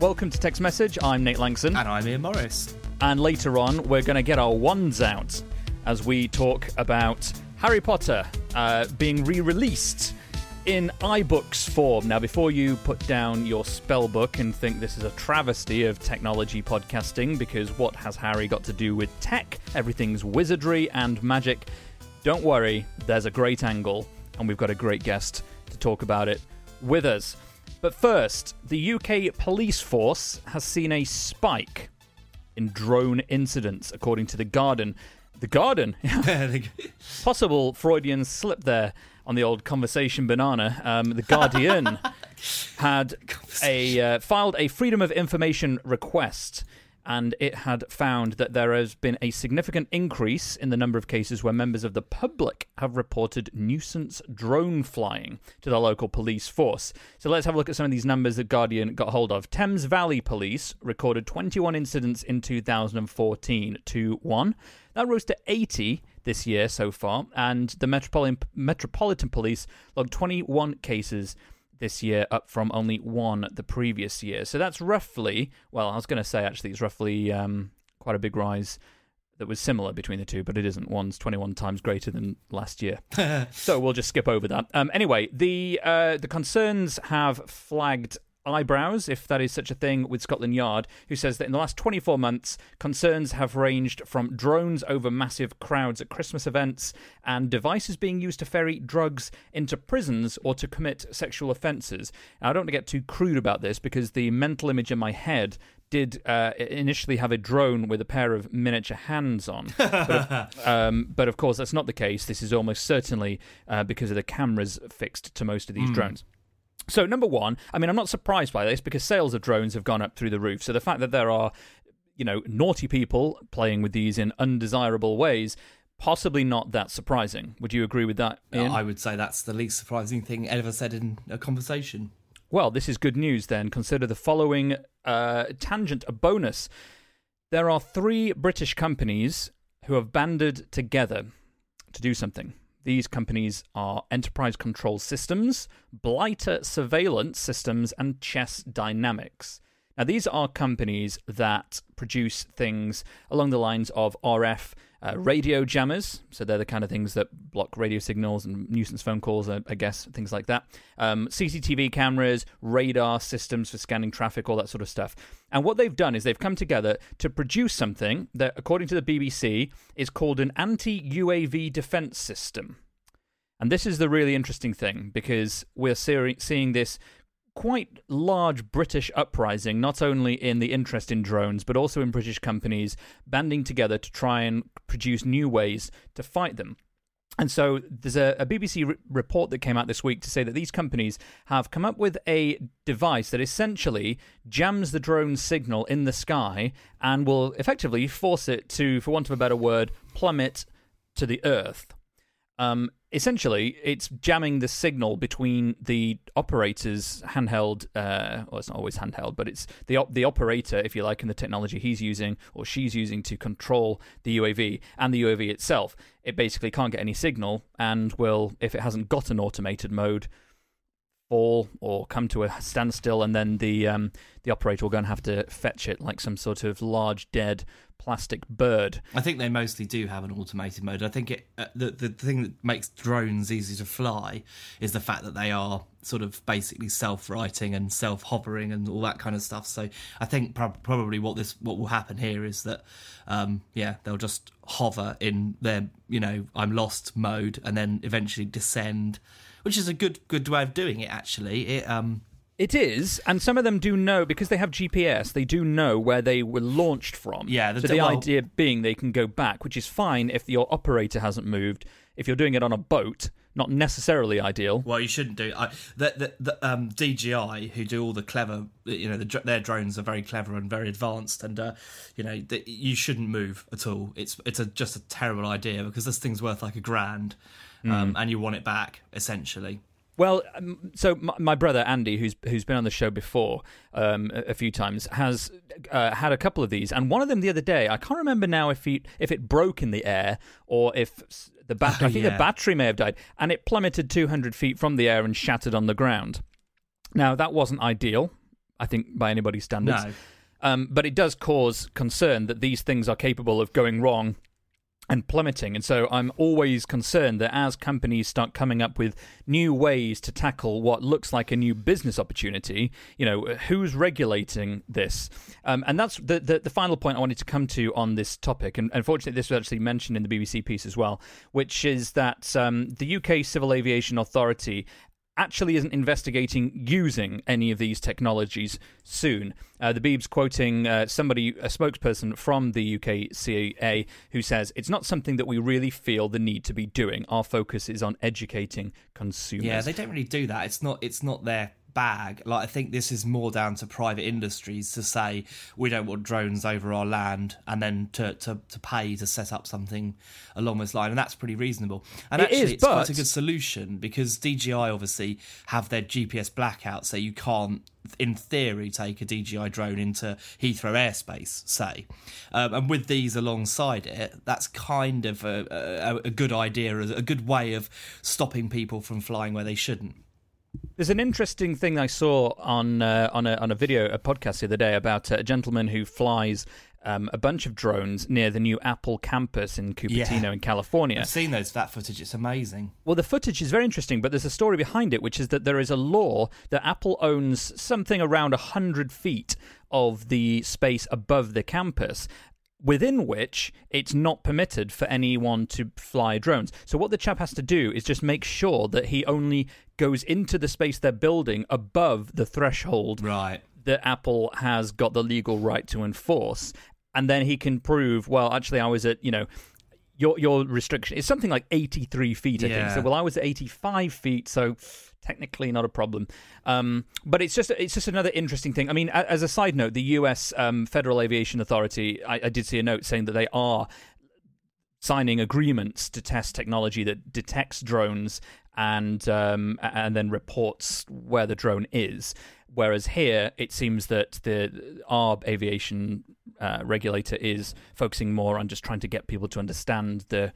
Welcome to Tech's Message. I'm Nate Langson. And I'm Ian Morris. And later on, we're going to get our wands out as we talk about Harry Potter uh, being re released in iBooks form. Now, before you put down your spell book and think this is a travesty of technology podcasting, because what has Harry got to do with tech? Everything's wizardry and magic. Don't worry, there's a great angle, and we've got a great guest to talk about it with us. But first, the UK police force has seen a spike in drone incidents, according to The Guardian. The Guardian? Possible Freudian slip there on the old conversation banana. Um, the Guardian had a uh, filed a Freedom of Information request and it had found that there has been a significant increase in the number of cases where members of the public have reported nuisance drone flying to the local police force. So let's have a look at some of these numbers that Guardian got hold of. Thames Valley Police recorded 21 incidents in 2014 to 1. That rose to 80 this year so far, and the Metropolitan, Metropolitan Police logged 21 cases this year, up from only one the previous year. So that's roughly, well, I was going to say actually, it's roughly um, quite a big rise that was similar between the two, but it isn't. One's 21 times greater than last year. so we'll just skip over that. Um, anyway, the uh, the concerns have flagged eyebrows, if that is such a thing, with Scotland Yard, who says that in the last 24 months, concerns have ranged from drones over massive crowds at Christmas events and devices being used to ferry drugs into prisons or to commit sexual offences. Now, I don't want to get too crude about this because the mental image in my head did uh, initially have a drone with a pair of miniature hands on. but, of, um, but, of, course, that's not the case. This is almost certainly uh, because of the cameras fixed to most of these mm. drones. So, number one, I mean, I'm not surprised by this because sales of drones have gone up through the roof. So, the fact that there are, you know, naughty people playing with these in undesirable ways, possibly not that surprising. Would you agree with that? Ian? I would say that's the least surprising thing ever said in a conversation. Well, this is good news then. Consider the following uh, tangent a bonus. There are three British companies who have banded together to do something. These companies are Enterprise Control Systems, Blighter Surveillance Systems, and Chess Dynamics. Now, these are companies that produce things along the lines of RF uh, radio jammers. So they're the kind of things that block radio signals and nuisance phone calls, I, I guess, things like that. Um, CCTV cameras, radar systems for scanning traffic, all that sort of stuff. And what they've done is they've come together to produce something that, according to the BBC, is called an anti UAV defense system. And this is the really interesting thing because we're seeing this quite large British uprising, not only in the interest in drones, but also in British companies banding together to try and produce new ways to fight them. And so there's a, a BBC re- report that came out this week to say that these companies have come up with a device that essentially jams the drone signal in the sky and will effectively force it to, for want of a better word, plummet to the earth. Um, essentially, it's jamming the signal between the operator's handheld. Uh, well, it's not always handheld, but it's the op- the operator, if you like, and the technology he's using or she's using to control the UAV and the UAV itself. It basically can't get any signal, and will, if it hasn't got an automated mode, fall or come to a standstill, and then the um, the operator will go and have to fetch it like some sort of large dead plastic bird. I think they mostly do have an automated mode. I think it uh, the the thing that makes drones easy to fly is the fact that they are sort of basically self-righting and self-hovering and all that kind of stuff. So I think pro- probably what this what will happen here is that um, yeah they'll just hover in their you know I'm lost mode and then eventually descend, which is a good good way of doing it actually. It um it is, and some of them do know because they have GPS. They do know where they were launched from. Yeah. The, so the well, idea being they can go back, which is fine if your operator hasn't moved. If you're doing it on a boat, not necessarily ideal. Well, you shouldn't do. I, the, the, the um, DJI, who do all the clever, you know, the, their drones are very clever and very advanced, and uh, you know, you shouldn't move at all. It's it's a, just a terrible idea because this thing's worth like a grand, um, and you want it back essentially. Well, um, so my, my, brother Andy, who's who's been on the show before um, a, a, few times, has uh, had a couple of these, and one of them the other day. I can't remember now if he if it broke in the air or if the battery. I think yeah. the battery may have died, and it plummeted 200 feet from the air and shattered on the ground. Now that wasn't ideal, I think, by anybody's standards. No. Um, but it does cause concern that these things are capable of going wrong and plummeting. And so I'm always concerned that as companies start coming up with new ways to tackle what looks like a new business opportunity, you know, who's regulating this? Um, and that's the, the, the final point I wanted to come to on this topic. And unfortunately, this was actually mentioned in the BBC piece as well, which is that um, the UK Civil Aviation Authority actually isn't investigating using any of these technologies soon. Uh, the Beeb's quoting uh, somebody, a spokesperson from the UK CAA, who says it's not something that we really feel the need to be doing. Our focus is on educating consumers. Yeah, they don't really do that. It's not. It's not their bag. Like I think this is more down to private industries to say we don't want drones over our land, and then to to, to pay to set up something along this line, and that's pretty reasonable. And it actually, is, it's but... quite a good solution because DJI obviously have their GPS blackout, so you can't in theory, take a DJI drone into Heathrow airspace, say. Um, and with these alongside it, that's kind of a, a, a good idea, a good way of stopping people from flying where they shouldn't. There's an interesting thing I saw on uh, on a on a video, a podcast the other day about a gentleman who flies um, a bunch of drones near the new Apple campus in Cupertino yeah. in California. I've seen those that footage. It's amazing. Well, the footage is very interesting, but there's a story behind it, which is that there is a law that Apple owns something around hundred feet of the space above the campus, within which it's not permitted for anyone to fly drones. So what the chap has to do is just make sure that he only goes into the space they're building above the threshold right. that Apple has got the legal right to enforce. And then he can prove, well, actually, I was at, you know, your your restriction is something like 83 feet, I yeah. think. So, well, I was at 85 feet, so technically not a problem. Um, but it's just it's just another interesting thing. I mean, as a side note, the U.S. Um, Federal Aviation Authority, I, I did see a note saying that they are signing agreements to test technology that detects drones and um, and then reports where the drone is. Whereas here, it seems that the our aviation uh, regulator is focusing more on just trying to get people to understand the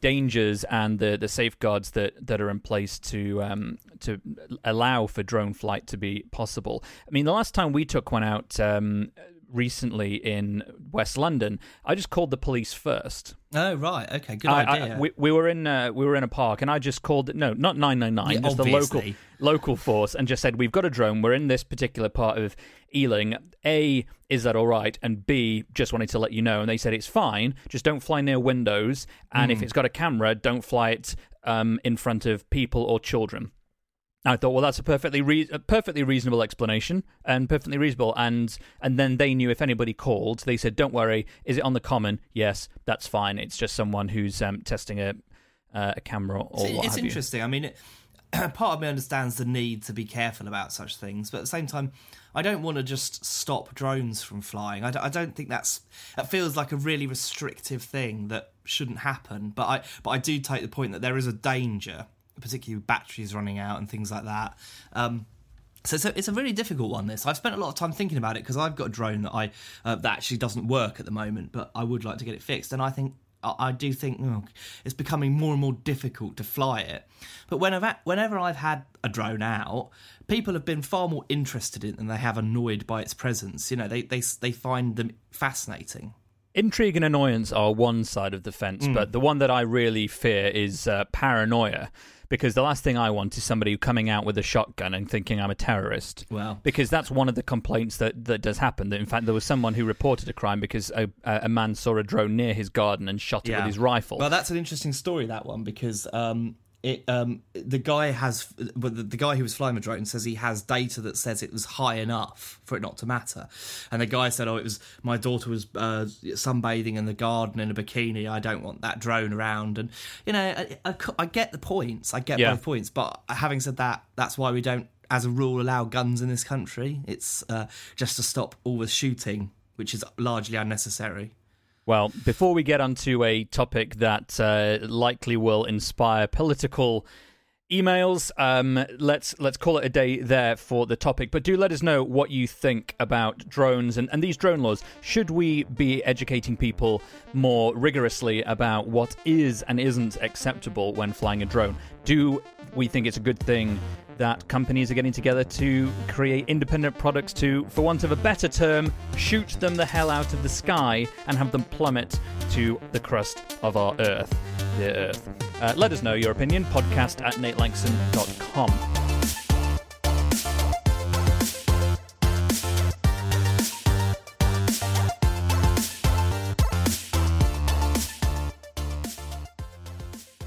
dangers and the, the safeguards that, that are in place to um, to allow for drone flight to be possible. I mean, the last time we took one out um, recently in West London, I just called the police first. Oh right, okay, good I, idea. I, we, we, were in uh, we were in a park, and I just called no, not nine nine nine, just obviously. the local local force, and just said we've got a drone. We're in this particular part of Ealing. A, is that all right? And B, just wanted to let you know. And they said it's fine. Just don't fly near windows, and mm. if hmm. it's got a camera, don't fly it um, in front of people or children. I thought, well, that's a perfectly re- a perfectly reasonable explanation and perfectly reasonable. And and then they knew if anybody called, they said, "Don't worry, is it on the common? Yes, that's fine. It's just someone who's um, testing a uh, a camera or it's, what It's interesting. You. I mean, it, part of me understands the need to be careful about such things, but at the same time, I don't want to just stop drones from flying. I, I don't think that's that feels like a really restrictive thing that shouldn't happen. But I but I do take the point that there is a danger particularly batteries running out and things like that. Um, so, so it's a really difficult one. This I've spent a lot of time thinking about it because I've got a drone that I uh, that actually doesn't work at the moment, but I would like to get it fixed. And I think I do think oh, it's becoming more and more difficult to fly it. But whenever whenever I've had a drone out, people have been far more interested in it than they have annoyed by its presence. You know, they they they find them fascinating. Intrigue and annoyance are one side of the fence, mm. but the one that I really fear is uh, paranoia because the last thing I want is somebody coming out with a shotgun and thinking I'm a terrorist. Well, because that's one of the complaints that, that does happen. That in fact there was someone who reported a crime because a, a man saw a drone near his garden and shot it yeah. with his rifle. Well, that's an interesting story that one because um, it um the guy has but the, the guy who was flying the drone says he has data that says it was high enough for it not to matter. And the guy said oh it was my daughter was uh, sunbathing in the garden in a bikini. I don't want that drone around. And you know i, I, I get the points. I get Yeah. both points. But having said that that's why we don't as a rule allow guns in this country. It's uh, just to stop all the shooting which is largely unnecessary Well, before we get onto a topic that uh, likely will inspire political emails, um, let's let's call it a day there for the topic. But do let us know what you think about drones and, and these drone laws. Should we be educating people more rigorously about what is and isn't acceptable when flying a drone? Do we think it's a good thing that companies are getting together to create independent products to, for want of a better term, shoot them the hell out of the sky and have them plummet to the crust of our Earth, the Earth. Uh, let us know your opinion. Podcast at natelangson.com.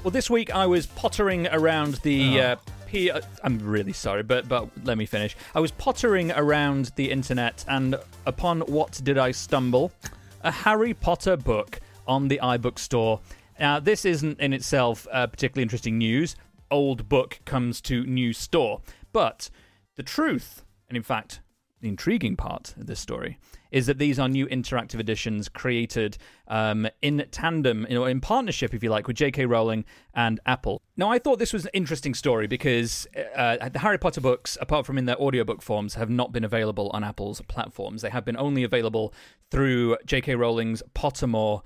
Well, this week I was pottering around the. Uh, P- I'm really sorry, but but let me finish. I was pottering around the internet, and upon what did I stumble? A Harry Potter book on the iBook store. Now, this isn't in itself uh, particularly interesting news. Old book comes to new store, but the truth, and in fact, the intriguing part of this story is that these are new interactive editions created um, in tandem, you know, in partnership, if you like, with J.K. Rowling and Apple. Now, I thought this was an interesting story because uh, the Harry Potter books, apart from in their audiobook forms, have not been available on Apple's platforms. They have been only available through J.K. Rowling's Pottermore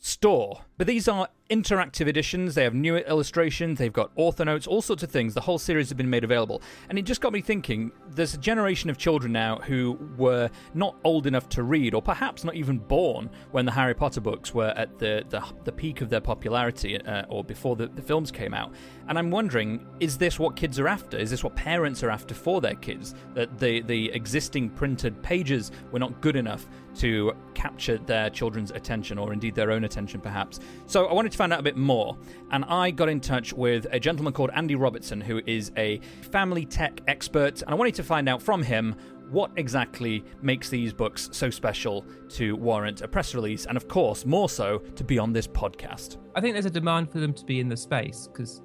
store. But these are interactive editions. They have new illustrations. They've got author notes, all sorts of things. The whole series have been made available. And it just got me thinking there's a generation of children now who were not old enough to read, or perhaps not even born when the Harry Potter books were at the, the, the peak of their popularity uh, or before the, the films came out. And I'm wondering, is this what kids are after? Is this what parents are after for their kids? That the, the existing printed pages were not good enough to capture their children's attention, or indeed their own attention, perhaps. So I wanted to find out a bit more, and I got in touch with a gentleman called Andy Robertson, who is a family tech expert, and I wanted to find out from him what exactly makes these books so special to warrant a press release, and of course, more so to be on this podcast. I think there's a demand for them to be in the space because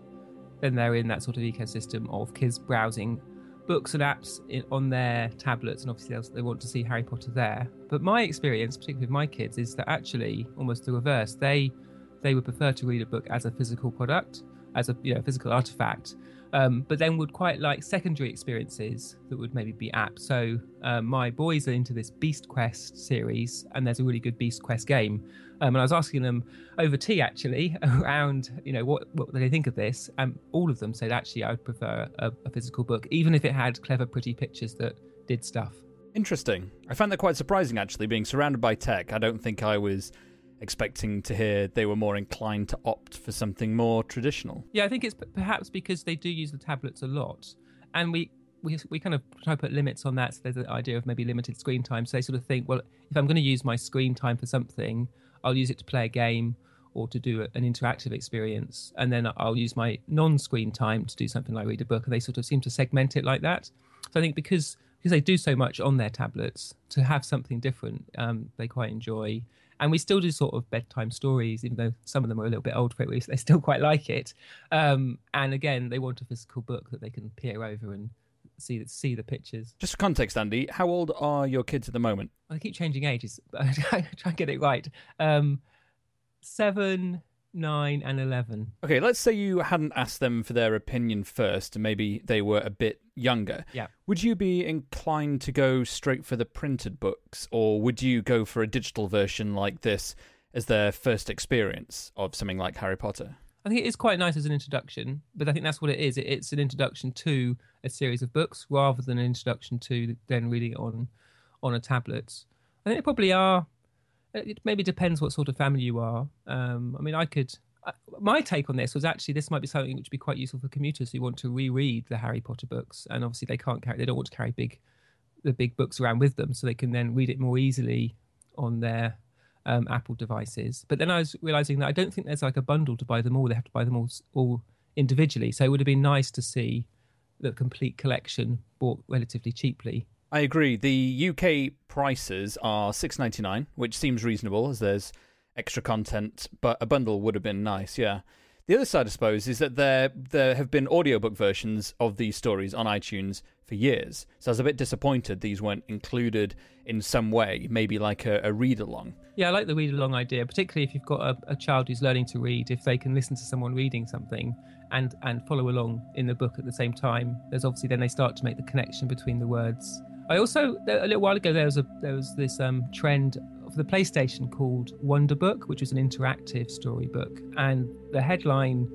then they're in that sort of ecosystem of kids browsing books and apps in, on their tablets, and obviously they want to see Harry Potter there. But my experience, particularly with my kids, is that actually almost the reverse. They they would prefer to read a book as a physical product, as a you know physical artifact, um, but then would quite like secondary experiences that would maybe be apps. So um, my boys are into this Beast Quest series, and there's a really good Beast Quest game. Um, and I was asking them over tea actually around you know what what they think of this, and all of them said actually I would prefer a, a physical book, even if it had clever, pretty pictures that did stuff. Interesting. I found that quite surprising, actually, being surrounded by tech. I don't think I was expecting to hear they were more inclined to opt for something more traditional. Yeah, I think it's perhaps because they do use the tablets a lot, and we we we kind of try to put limits on that. So there's the idea of maybe limited screen time. So they sort of think, well, if I'm going to use my screen time for something, I'll use it to play a game or to do an interactive experience, and then I'll use my non-screen time to do something like read a book. And they sort of seem to segment it like that. So I think because because they do so much on their tablets, to have something different, um, they quite enjoy. And we still do sort of bedtime stories, even though some of them are a little bit old for it. They still quite like it. Um, and again, they want a physical book that they can peer over and see see the pictures. Just for context, Andy, how old are your kids at the moment? I keep changing ages, but I try and get it right. Um, seven, nine, and eleven. Okay, let's say you hadn't asked them for their opinion first, and maybe they were a bit younger. Yeah. Would you be inclined to go straight for the printed books, or would you go for a digital version like this as their first experience of something like Harry Potter? I think it is quite nice as an introduction, but I think that's what it is. It's an introduction to a series of books rather than an introduction to then reading it on on a tablet. I think they probably are. It maybe depends what sort of family you are. Um, I mean, I could. My take on this was actually this might be something which would be quite useful for commuters who want to reread the Harry Potter books, and obviously they can't carry. They don't want to carry big, the big books around with them, so they can then read it more easily on their um, Apple devices. But then I was realizing that I don't think there's like a bundle to buy them all. They have to buy them all all individually. So it would have been nice to see the complete collection bought relatively cheaply. I agree. The UK prices are six ninety nine, which seems reasonable as there's extra content, but a bundle would have been nice. Yeah. The other side, I suppose, is that there there have been audiobook versions of these stories on iTunes for years. So I was a bit disappointed these weren't included in some way, maybe like a, a read along. Yeah, I like the read along idea, particularly if you've got a, a, child who's learning to read. If they can listen to someone reading something and and follow along in the book at the same time, there's obviously then they start to make the connection between the words. I also a little while ago there was a there was this um, trend for the PlayStation called Wonderbook, which was an interactive storybook, and the headline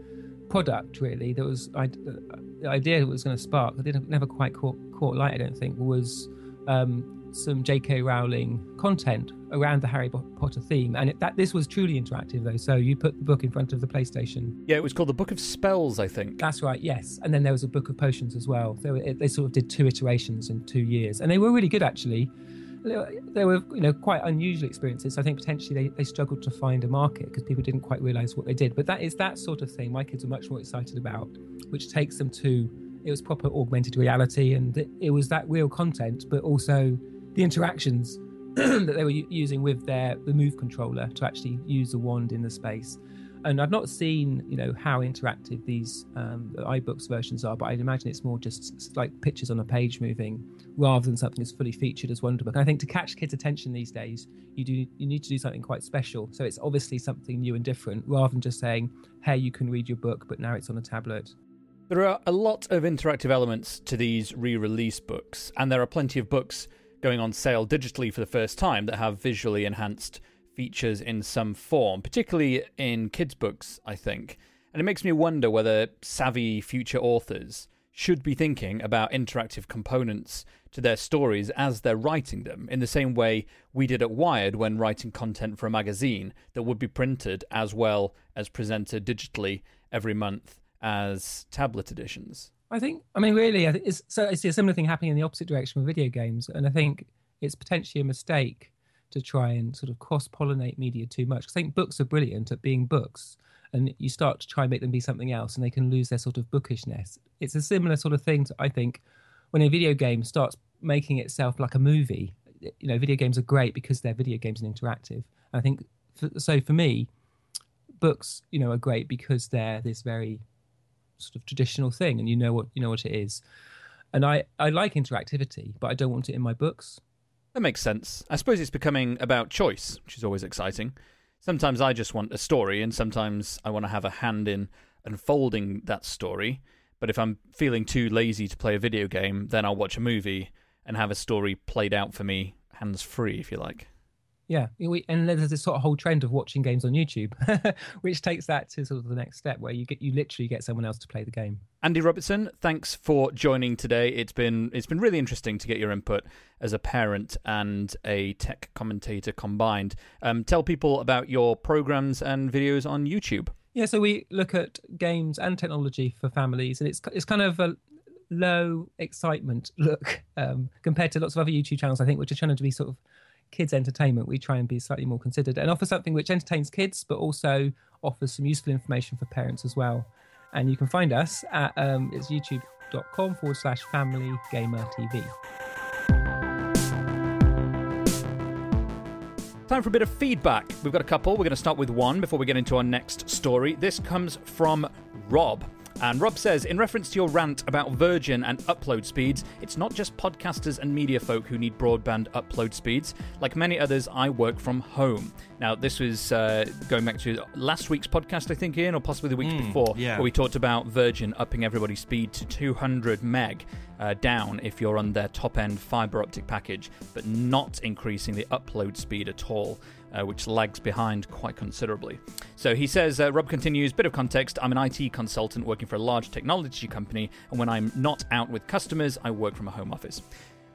product really that was I, the idea that was going to spark I didn't never quite caught, caught light I don't think was um, some J.K. Rowling content around the Harry Potter theme, and it, that this was truly interactive though. So you put the book in front of the PlayStation. Yeah, it was called the Book of Spells, I think. That's right. Yes, and then there was a Book of Potions as well. So it, they sort of did two iterations in two years, and they were really good actually they were you know quite unusual experiences. I think potentially they, they struggled to find a market because people didn't quite realize what they did. But that is that sort of thing my kids are much more excited about, which takes them to it was proper augmented reality and it, it was that real content, but also the interactions that they were using with their the move controller to actually use the wand in the space and I've not seen you know how interactive these um, iBooks versions are, but I'd imagine it's more just like pictures on a page moving rather than something as fully featured as Wonderbook. And I think to catch kids' attention these days, you do you need to do something quite special. So it's obviously something new and different, rather than just saying, "Hey, you can read your book, but now it's on a tablet." There are a lot of interactive elements to these re-release books, and there are plenty of books going on sale digitally for the first time that have visually enhanced features in some form, particularly in kids' books, I think. And it makes me wonder whether savvy future authors should be thinking about interactive components to their stories as they're writing them, in the same way we did at Wired when writing content for a magazine that would be printed as well as presented digitally every month as tablet editions. I think, I mean, really, I, it's, so I see a similar thing happening in the opposite direction with video games, and I think it's potentially a mistake to try and sort of cross pollinate media too much. I think books are brilliant at being books, and you start to try and make them be something else, and they can lose their sort of bookishness. It's a similar sort of thing, to, I think, when a video game starts making itself like a movie. You know, video games are great because they're video games and interactive. And I think for, so. For me, books, you know, are great because they're this very sort of traditional thing, and you know what you know what it is. And I I like interactivity, but I don't want it in my books. That makes sense. I suppose it's becoming about choice, which is always exciting. Sometimes I just want a story, and sometimes I want to have a hand in unfolding that story. But if I'm feeling too lazy to play a video game, then I'll watch a movie and have a story played out for me hands free, if you like. Yeah, and there's this sort of whole trend of watching games on YouTube, which takes that to sort of the next step where you get you literally get someone else to play the game. Andy Robertson, thanks for joining today. It's been it's been really interesting to get your input as a parent and a tech commentator combined. Um, tell people about your programs and videos on YouTube. Yeah, so we look at games and technology for families, and it's it's kind of a low excitement look um, compared to lots of other YouTube channels. I think which are trying to be sort of kids entertainment, we try and be slightly more considered and offer something which entertains kids, but also offers some useful information for parents as well. And you can find us at um, it's youtube.com forward slash family gamer TV. Time for a bit of feedback. We've got a couple. We're going to start with one before we get into our next story. This comes from Rob. And Rob says, in reference to your rant about Virgin and upload speeds, it's not just podcasters and media folk who need broadband upload speeds. Like many others, I work from home. Now, this was uh, going back to last week's podcast, I think, Ian, or possibly the week mm, before, yeah. where we talked about Virgin upping everybody's speed to 200 meg uh, down if you're on their top end fiber optic package, but not increasing the upload speed at all uh, which lags behind quite considerably. So he says, uh, Rob continues, bit of context I'm an IT consultant working for a large technology company, and when I'm not out with customers, I work from a home office.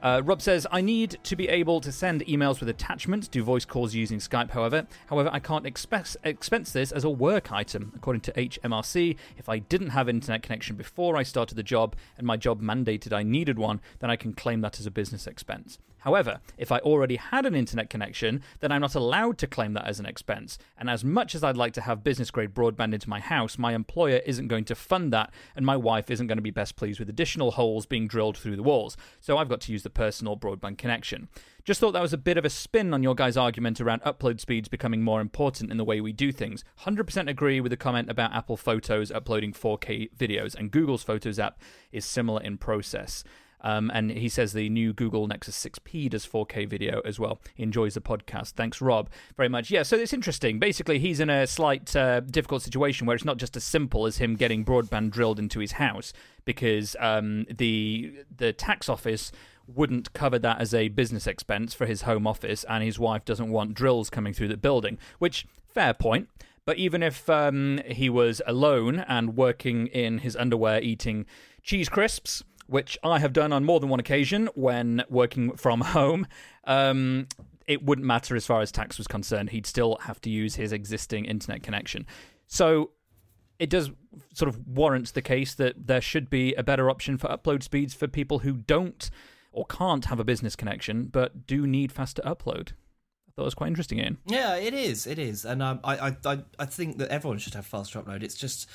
Uh, Rob says, I need to be able to send emails with attachments, do voice calls using Skype, however. However, I can't expense, expense this as a work item. According to HMRC, if I didn't have internet connection before I started the job and my job mandated I needed one, then I can claim that as a business expense. However, if I already had an internet connection, then I'm not allowed to claim that as an expense. And as much as I'd like to have business grade broadband into my house, my employer isn't going to fund that, and my wife isn't going to be best pleased with additional holes being drilled through the walls. So I've got to use the personal broadband connection. Just thought that was a bit of a spin on your guys' argument around upload speeds becoming more important in the way we do things. 100% agree with the comment about Apple Photos uploading 4K videos, and Google's Photos app is similar in process. Um, and he says the new Google Nexus 6P does 4K video as well. He enjoys the podcast. Thanks, Rob, very much. Yeah, so it's interesting. Basically, he's in a slight uh, difficult situation where it's not just as simple as him getting broadband drilled into his house because um, the the tax office wouldn't cover that as a business expense for his home office, and his wife doesn't want drills coming through the building. Which fair point. But even if um, he was alone and working in his underwear eating cheese crisps, which I have done on more than one occasion when working from home, um, it wouldn't matter as far as tax was concerned. He'd still have to use his existing internet connection. So it does sort of warrant the case that there should be a better option for upload speeds for people who don't or can't have a business connection but do need faster upload I thought it was quite interesting, Ian. Yeah, it is. It is, and um, I, I, I think that everyone should have faster upload. It's just.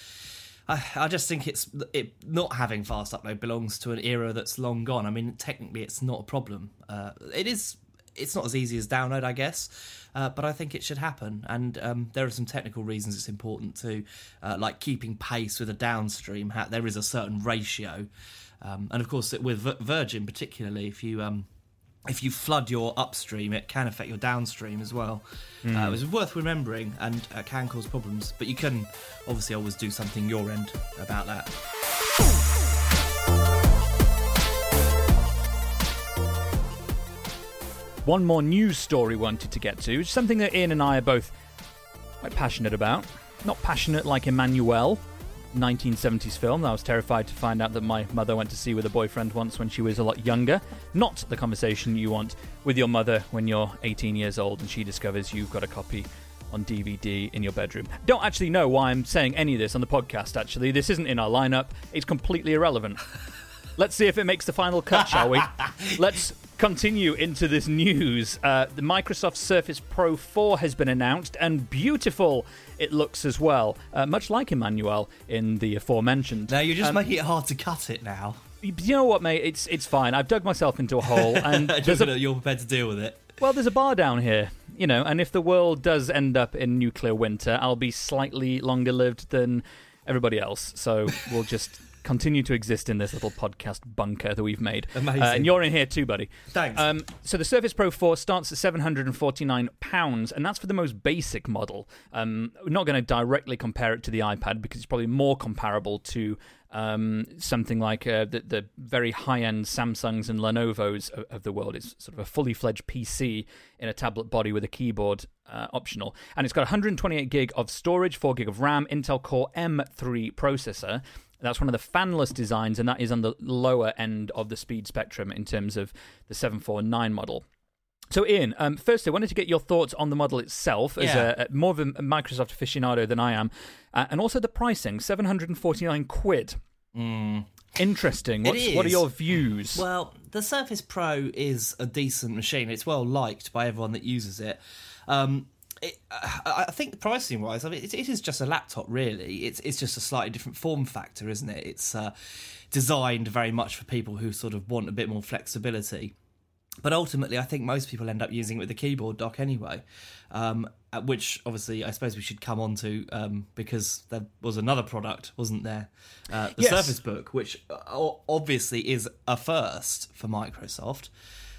I, just think it's it not having fast upload belongs to an era that's long gone. I mean, technically, it's not a problem. Uh, it is. It's not as easy as download, I guess, uh, but I think it should happen. And um, there are some technical reasons it's important to, uh, like keeping pace with a downstream. There is a certain ratio, um, and of course, with Virgin particularly, if you um, if you flood your upstream, it can affect your downstream as well. Mm. Uh, it's worth remembering and uh, can cause problems, but you can obviously always do something your end about that. One more news story wanted to get to, which is something that Ian and I are both quite passionate about. Not passionate like Emmanuelle, 1970s film I was terrified to find out that my mother went to see with a boyfriend once when she was a lot younger. Not the conversation you want with your mother when you're 18 years old and she discovers you've got a copy on DVD in your bedroom. Don't actually know why I'm saying any of this on the podcast, actually. This isn't in our lineup, it's completely irrelevant. Let's see if it makes the final cut, shall we? Let's continue into this news. Uh, the Microsoft Surface Pro 4 has been announced, and beautiful it looks as well, uh, much like Emmanuelle in the aforementioned. Now you're just um, making it hard to cut it now. You know what, mate? It's it's fine. I've dug myself into a hole, and a, you're prepared to deal with it. Well, there's a bar down here, you know, and if the world does end up in nuclear winter, I'll be slightly longer lived than everybody else. So we'll just continue to exist in this little podcast bunker that we've made. Amazing. Uh, and you're in here too, buddy. Thanks. Um, so the Surface Pro 4 starts at £749, and that's for the most basic model. Um, we're not going to directly compare it to the iPad because it's probably more comparable to um, something like uh, the, the, very high end Samsungs and Lenovo's of, of, the world. It's sort of a fully fledged PC in a tablet body with a keyboard uh, optional. And it's got 128 gig of storage, 4 gig of RAM, Intel Core M3 processor. That's one of the fanless designs, and that is on the lower end of the speed spectrum in terms of the 749 model. So, Ian, um, firstly, I wanted to get your thoughts on the model itself as yeah. a, a, more of a Microsoft aficionado than I am, uh, and also the pricing 749 quid. Mm. Interesting. What's, what are your views? Well, the Surface Pro is a decent machine. It's well liked by everyone that uses it. Um, it, I think pricing wise, I mean, it, it is just a laptop, really. It's it's just a slightly different form factor, isn't it? It's uh, designed very much for people who sort of want a bit more flexibility. But ultimately, I think most people end up using it with a keyboard dock anyway, um, which obviously I suppose we should come on to um, because there was another product, wasn't there? Uh, the yes. Surface Book, which uh, obviously is a first for Microsoft.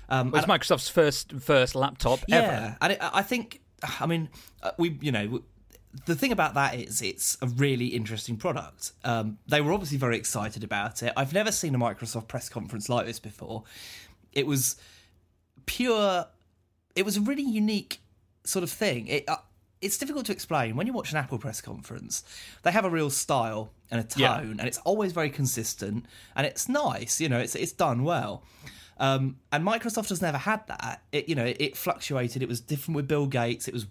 Um, well, it's Microsoft's first first laptop yeah, ever. and it, I think I mean, uh, we you know the thing about that is it's a really interesting product. Um, they were obviously very excited about it. I've never seen a Microsoft press conference like this before. It was pure. It was a really unique sort of thing. It, uh, it's difficult to explain when you watch an Apple press conference. They have a real style and a tone, yeah. and it's always very consistent, and it's nice. You know, it's it's done well. Um, and Microsoft has never had that. It, you know, it, fluctuated. It was different with Bill Gates. It was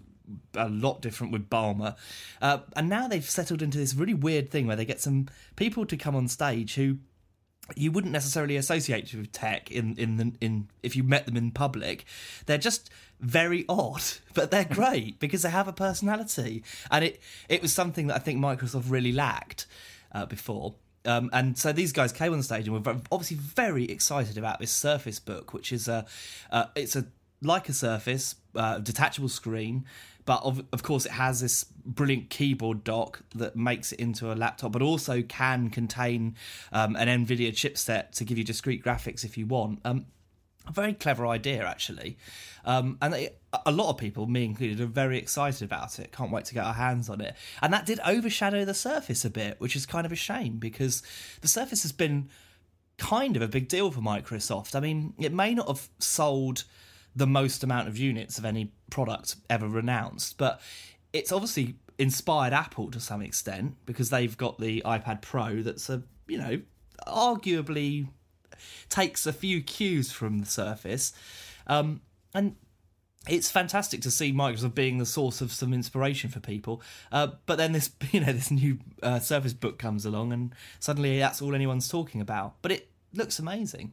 a lot different with Ballmer. Uh, and now they've settled into this really weird thing where they get some people to come on stage who you wouldn't necessarily associate with tech in in the, in if you met them in public. They're just very odd, but they're great because they have a personality, and it it was something that I think Microsoft really lacked uh, before. Um, and so these guys came on stage and were obviously very excited about this Surface Book, which is a uh, it's a like a Surface uh, detachable screen but of, of course, it has this brilliant keyboard dock that makes it into a laptop, but also can contain um, an NVIDIA chipset to give you discrete graphics if you want. Um, a very clever idea, actually. Um, and they, a lot of people, me included, are very excited about it. Can't wait to get our hands on it. And that did overshadow the Surface a bit, which is kind of a shame because the Surface has been kind of a big deal for Microsoft. I mean, it may not have sold the most amount of units of any product ever announced. But it's obviously inspired Apple to some extent because they've got the iPad Pro that's a, you know, arguably takes a few cues from the Surface. Um, and it's fantastic to see Microsoft being the source of some inspiration for people. Uh, but then this, you know, this new uh, Surface Book comes along, and suddenly that's all anyone's talking about. But it looks amazing.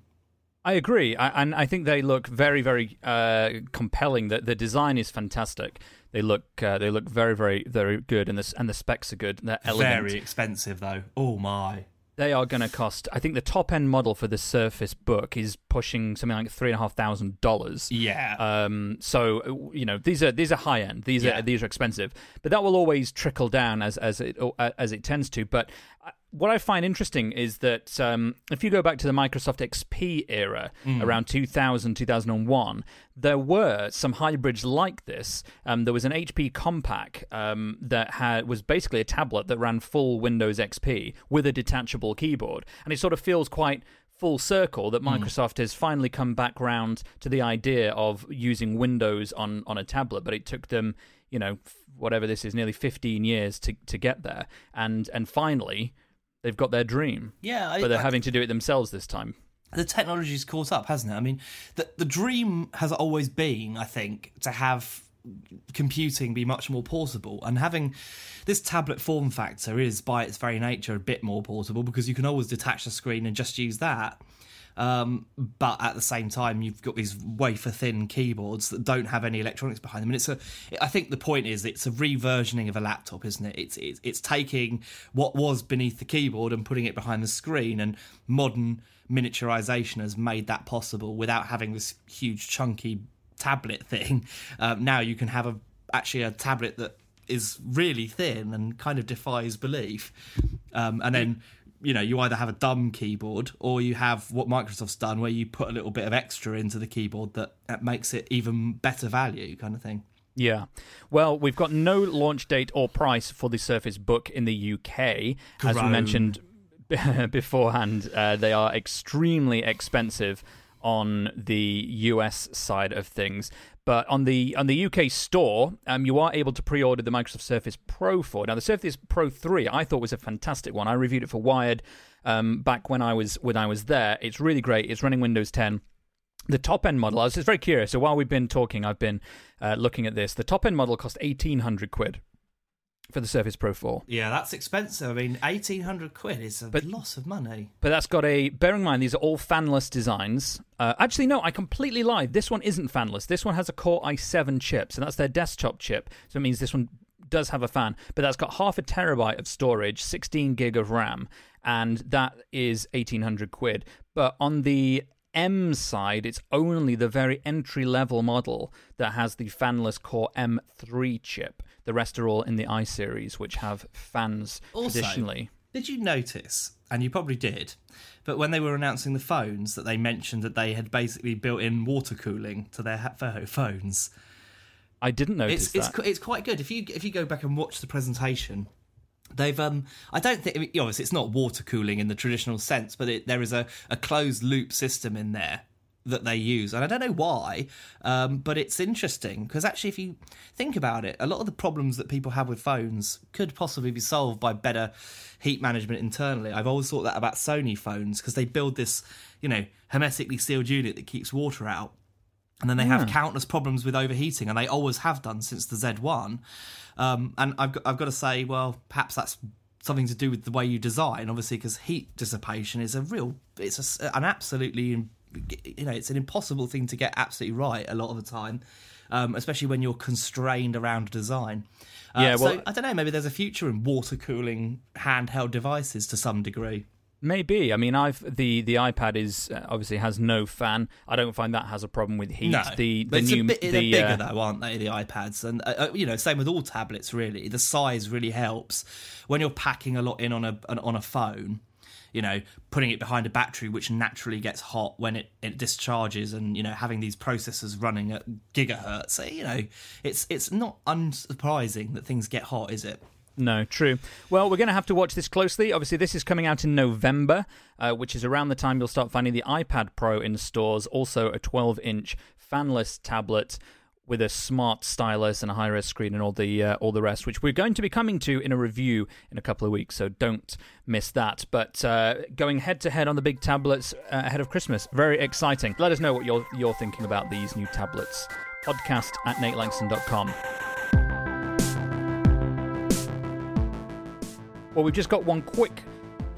I agree, I, and I think they look very, very uh, compelling. That the design is fantastic. They look, uh, they look very, very, very good, and the and the specs are good. They're elegant. Very expensive though. Oh my! They are going to cost. I think the top end model for the Surface Book is pushing something like three and a half thousand dollars. Yeah. Um. So uh, you know these are these are high end. These yeah. are these are expensive, but that will always trickle down as as it uh, as it tends to. But uh, what I find interesting is that um, if you go back to the Microsoft XP era, mm. around 2000, 2001, there were some hybrids like this. Um, there was an HP Compaq um, that had was basically a tablet that ran full Windows XP with a detachable keyboard, and it sort of feels quite full circle that hmm. Microsoft mm. has finally come back round to the idea of using Windows on on a tablet, but it took them, you know, whatever this is, nearly 15 years to to get there, and and finally they've got their dream. Yeah, I, but they're I, having to do it themselves this time. The technology's caught up, hasn't it? I mean, the the dream has always been, I think, to have computing be much more portable and having this tablet form factor is by its very nature a bit more portable because you can always detach the screen and just use that um, but at the same time, you've got these wafer thin keyboards that don't have any electronics behind them. And it's a, I think the point is it's a reversioning of a laptop, isn't it? It's, it's, it's taking what was beneath the keyboard and putting it behind the screen. And modern miniaturization has made that possible without having this huge chunky tablet thing. Um, now you can have a actually a tablet that is really thin and kind of defies belief. Um, and then you know you either have a dumb keyboard or you have what Microsoft's done where you put a little bit of extra into the keyboard that, that makes it even better value kind of thing. Yeah. Well, we've got no launch date or price for the Surface Book in the UK. As we mentioned beforehand, uh, they are extremely expensive on the US side of things. But on the on the UK store, um, you are able to pre-order the Microsoft Surface Pro 4. Now, the Surface Pro 3, I thought was a fantastic one. I reviewed it for Wired um, back when I was when I was there. It's really great. It's running Windows 10 the top end model, I was just very curious. So while we've been talking, I've been uh, looking at this. The top end model cost eighteen hundred quid for the Surface Pro 4. Yeah, that's expensive. I mean, 1800 quid is a but, loss of money. But that's got a. Bearing in mind, these are all fanless designs. Uh, actually, no, I completely lied. This one isn't fanless. This one has a Core i7 chip, so that's their desktop chip. So it means this one does have a fan, but that's got half a terabyte of storage, 16 gig of RAM, and that is 1800 quid. But on the M side, it's only the very entry level model that has the fanless Core M3 chip. The rest are all in the i series, which have fans also, traditionally. Did you notice, and you probably did, but when they were announcing the phones, that they mentioned that they had basically built in water cooling to their phones? I didn't notice it's, that. It's, it's quite good if you if you go back and watch the presentation. They've um I don't think obviously it's not water cooling in the traditional sense, but it, there is a, a closed loop system in there that they use, and I don't know why, um, but it's interesting because actually, if you think about it, a lot of the problems that people have with phones could possibly be solved by better heat management internally. I've always thought that about Sony phones because they build this, you know, hermetically sealed unit that keeps water out, and then they yeah. have countless problems with overheating, and they always have done since the Z1. Um, and I've got, I've got to say, well, perhaps that's something to do with the way you design, obviously, because heat dissipation is a real, it's a, an absolutely, you know, it's an impossible thing to get absolutely right a lot of the time, um, especially when you're constrained around design. Uh, Yeah, well- so I don't know. Maybe there's a future in water cooling handheld devices to some degree. Maybe. I mean, I've the the iPad is uh, obviously has no fan. I don't find that has a problem with heat. No, the the it's new a bit, the they're bigger uh, though, aren't they? The iPads, and uh, uh, you know, same with all tablets. Really, the size really helps when you're packing a lot in on a an, on a phone. You know, putting it behind a battery which naturally gets hot when it, it discharges, and you know, having these processors running at gigahertz. So, you know, it's it's not unsurprising that things get hot, is it? No, true. Well, we're going to have to watch this closely. Obviously, this is coming out in November, uh, which is around the time you'll start finding the iPad Pro in stores. Also, a 12 inch fanless tablet with a smart stylus and a high res screen and all the uh, all the rest, which we're going to be coming to in a review in a couple of weeks. So don't miss that. But uh, going head to head on the big tablets uh, ahead of Christmas, very exciting. Let us know what you're you're thinking about these new tablets. Podcast at natelanxon.com. Well, we've just got one quick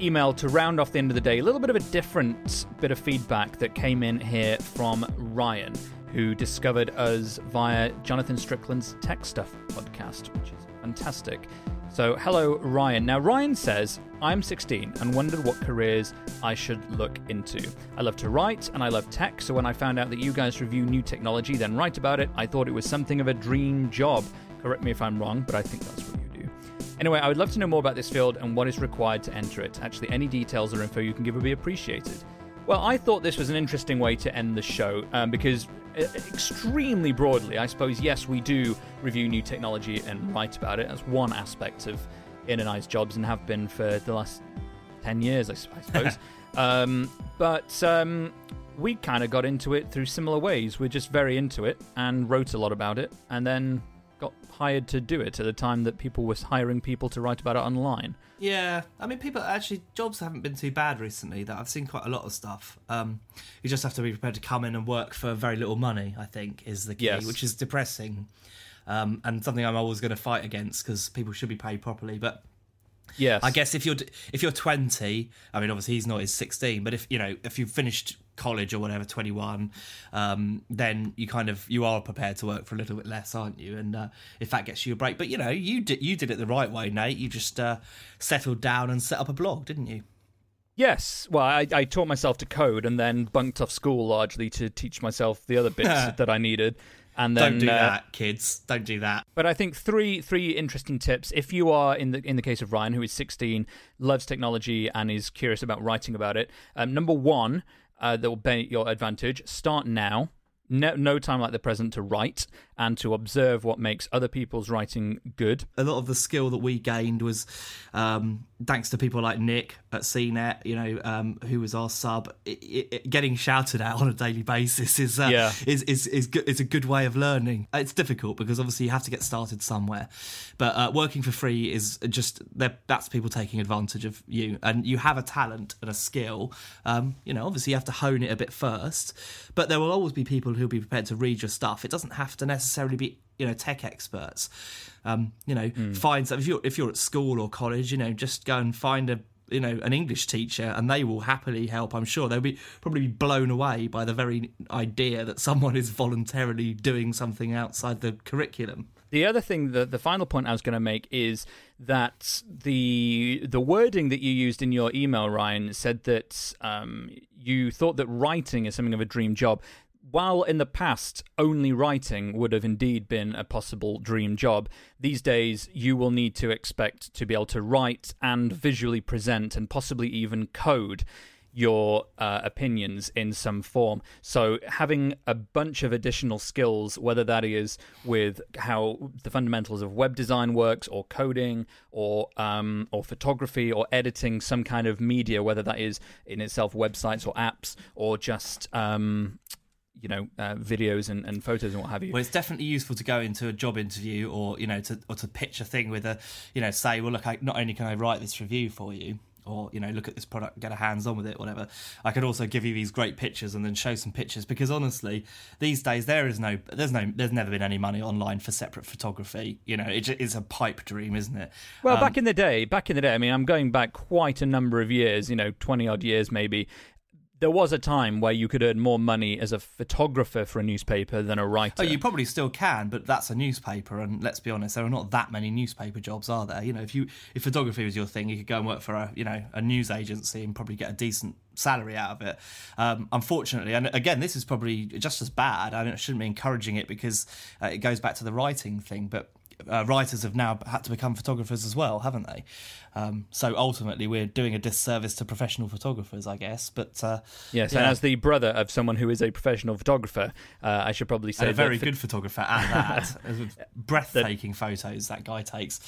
email to round off the end of the day. A little bit of a different bit of feedback that came in here from Ryan, who discovered us via Jonathan Strickland's TechStuff podcast, which is fantastic. So, hello, Ryan. Now, Ryan says, I'm 16 and wondered what careers I should look into. I love to write and I love tech, so when I found out that you guys review new technology, then write about it, I thought it was something of a dream job. Correct me if I'm wrong, but I think that's what you. Anyway, I would love to know more about this field and what is required to enter it. Actually, any details or info you can give would be appreciated. Well, I thought this was an interesting way to end the show um, because, uh, extremely broadly, I suppose, yes, we do review new technology and write about it as one aspect of Ian and I's jobs and have been for the last 10 years, I suppose. um, but um, we kind of got into it through similar ways. We're just very into it and wrote a lot about it and then got hired to do it at a time that people were hiring people to write about it online. Yeah, I mean, people actually jobs haven't been too bad recently. That I've seen quite a lot of stuff. Um, you just have to be prepared to come in and work for very little money. I think is the key, Yes. which is depressing, um, and something I'm always going to fight against because people should be paid properly. But Yes. I guess if you're if you're 20, I mean, obviously he's not. He's 16, but if you know if you've finished college or whatever, 21, um, then you kind of you are prepared to work for a little bit less, aren't you? And uh, if that gets you a break, but you know, you did you did it the right way, Nate. You just uh, settled down and set up a blog, didn't you? Yes. Well, I, I taught myself to code and then bunked off school largely to teach myself the other bits that I needed. And then, Don't do uh, that, kids. Don't do that. But I think three three interesting tips. If you are in the in the case of Ryan, who is 16, loves technology and is curious about writing about it, um, number one uh, that will be your advantage: start now. No, no time like the present to write and to observe what makes other people's writing good. a lot of the skill that we gained was um, thanks to people like Nick at CNET, you know, um, who was our sub. It, it, getting shouted at on a daily basis is uh, Yeah. is is is, good, is a good way of learning. It's difficult because obviously you have to get started somewhere, but uh, working for free is just that's people taking advantage of you, and you have a talent and a skill. Um, you know, obviously you have to hone it a bit first, but there will always be people who'll be prepared to read your stuff. It doesn't have to necessarily be you know tech experts. Um, you know, find some if you're if you're at school or college, you know, just go and find a you know an English teacher, and they will happily help. I'm sure they'll be probably be blown away by the very idea that someone is voluntarily doing something outside the curriculum. The other thing, the the final point I was going to make is that the the wording that you used in your email, Ryan, said that um, you thought that writing is something of a dream job. While in the past only writing would have indeed been a possible dream job, these days you will need to expect to be able to write and visually present and possibly even code your uh, opinions in some form. So having a bunch of additional skills, whether that is with how the fundamentals of web design works, or coding, or um, or photography, or editing some kind of media, whether that is in itself websites or apps, or just um, you know uh, videos and, and photos and what have you. Well, it's definitely useful to go into a job interview or you know to or to pitch a thing with a you know say well look I, not only can I write this review for you or you know look at this product get a hands on with it whatever i could also give you these great pictures and then show some pictures because honestly these days there is no there's no there's never been any money online for separate photography you know it is a pipe dream isn't it well um, back in the day back in the day i mean i'm going back quite a number of years you know 20 odd years maybe there was a time where you could earn more money as a photographer for a newspaper than a writer. Oh, you probably still can, but that's a newspaper, and let's be honest, there are not that many newspaper jobs, are there? You know, if you if photography was your thing, you could go and work for a you know a news agency and probably get a decent salary out of it. Um, unfortunately, and again, this is probably just as bad. I, mean, I shouldn't be encouraging it because uh, it goes back to the writing thing, but uh, writers have now had to become photographers as well, haven't they? Um, so ultimately, we're doing a disservice to professional photographers, I guess. But uh, yes, yeah. and as the brother of someone who is a professional photographer, uh, I should probably say and a very good photographer at that. breathtaking photos that guy takes.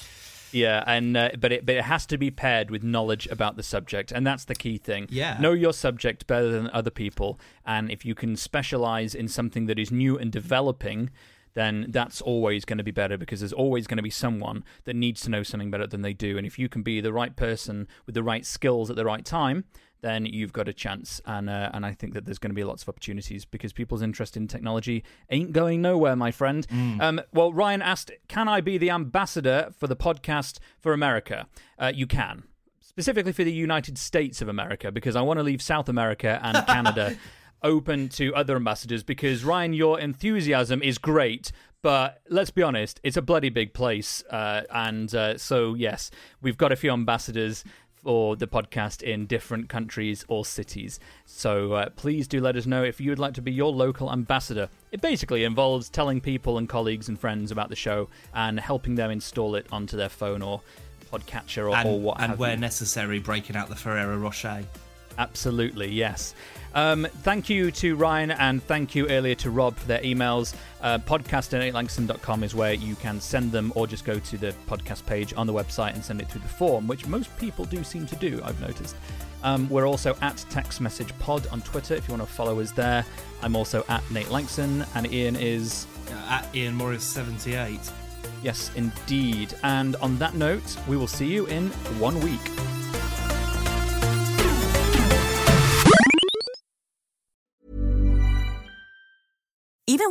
Yeah, and uh, but it but it has to be paired with knowledge about the subject, and that's the key thing. Yeah, know your subject better than other people, and if you can specialize in something that is new and developing, then that's always going to be better because there's always going to be someone that needs to know something better than they do. And if you can be the right person with the right skills at the right time, then you've got a chance. And uh, and I think that there's going to be lots of opportunities because people's interest in technology ain't going nowhere, my friend. Mm. Um, well, Ryan asked, "Can I be the ambassador for the podcast for America?" Uh, you can. Specifically for the United States of America, because I want to leave South America and Canada open to other ambassadors because Ryan, your enthusiasm is great, but let's be honest, it's a bloody big place, uh, and uh, so yes, we've got a few ambassadors for the podcast in different countries or cities. So uh, please do let us know if you would like to be your local ambassador. It basically involves telling people and colleagues and friends about the show and helping them install it onto their phone or podcatcher or, and, or what and where you. necessary breaking out the Ferrero Rocher. Absolutely, yes. Um, thank you to Ryan and thank you earlier to Rob for their emails. Uh, podcast at natelanxon.com is where you can send them or just go to the podcast page on the website and send it through the form, which most people do seem to do, I've noticed. Um, we're also at Tech's Message Pod on Twitter if you want to follow us there. I'm also at Nate Lanxon and Ian is. Uh, at Ian Morris78. Yes, indeed. And on that note, we will see you in one week.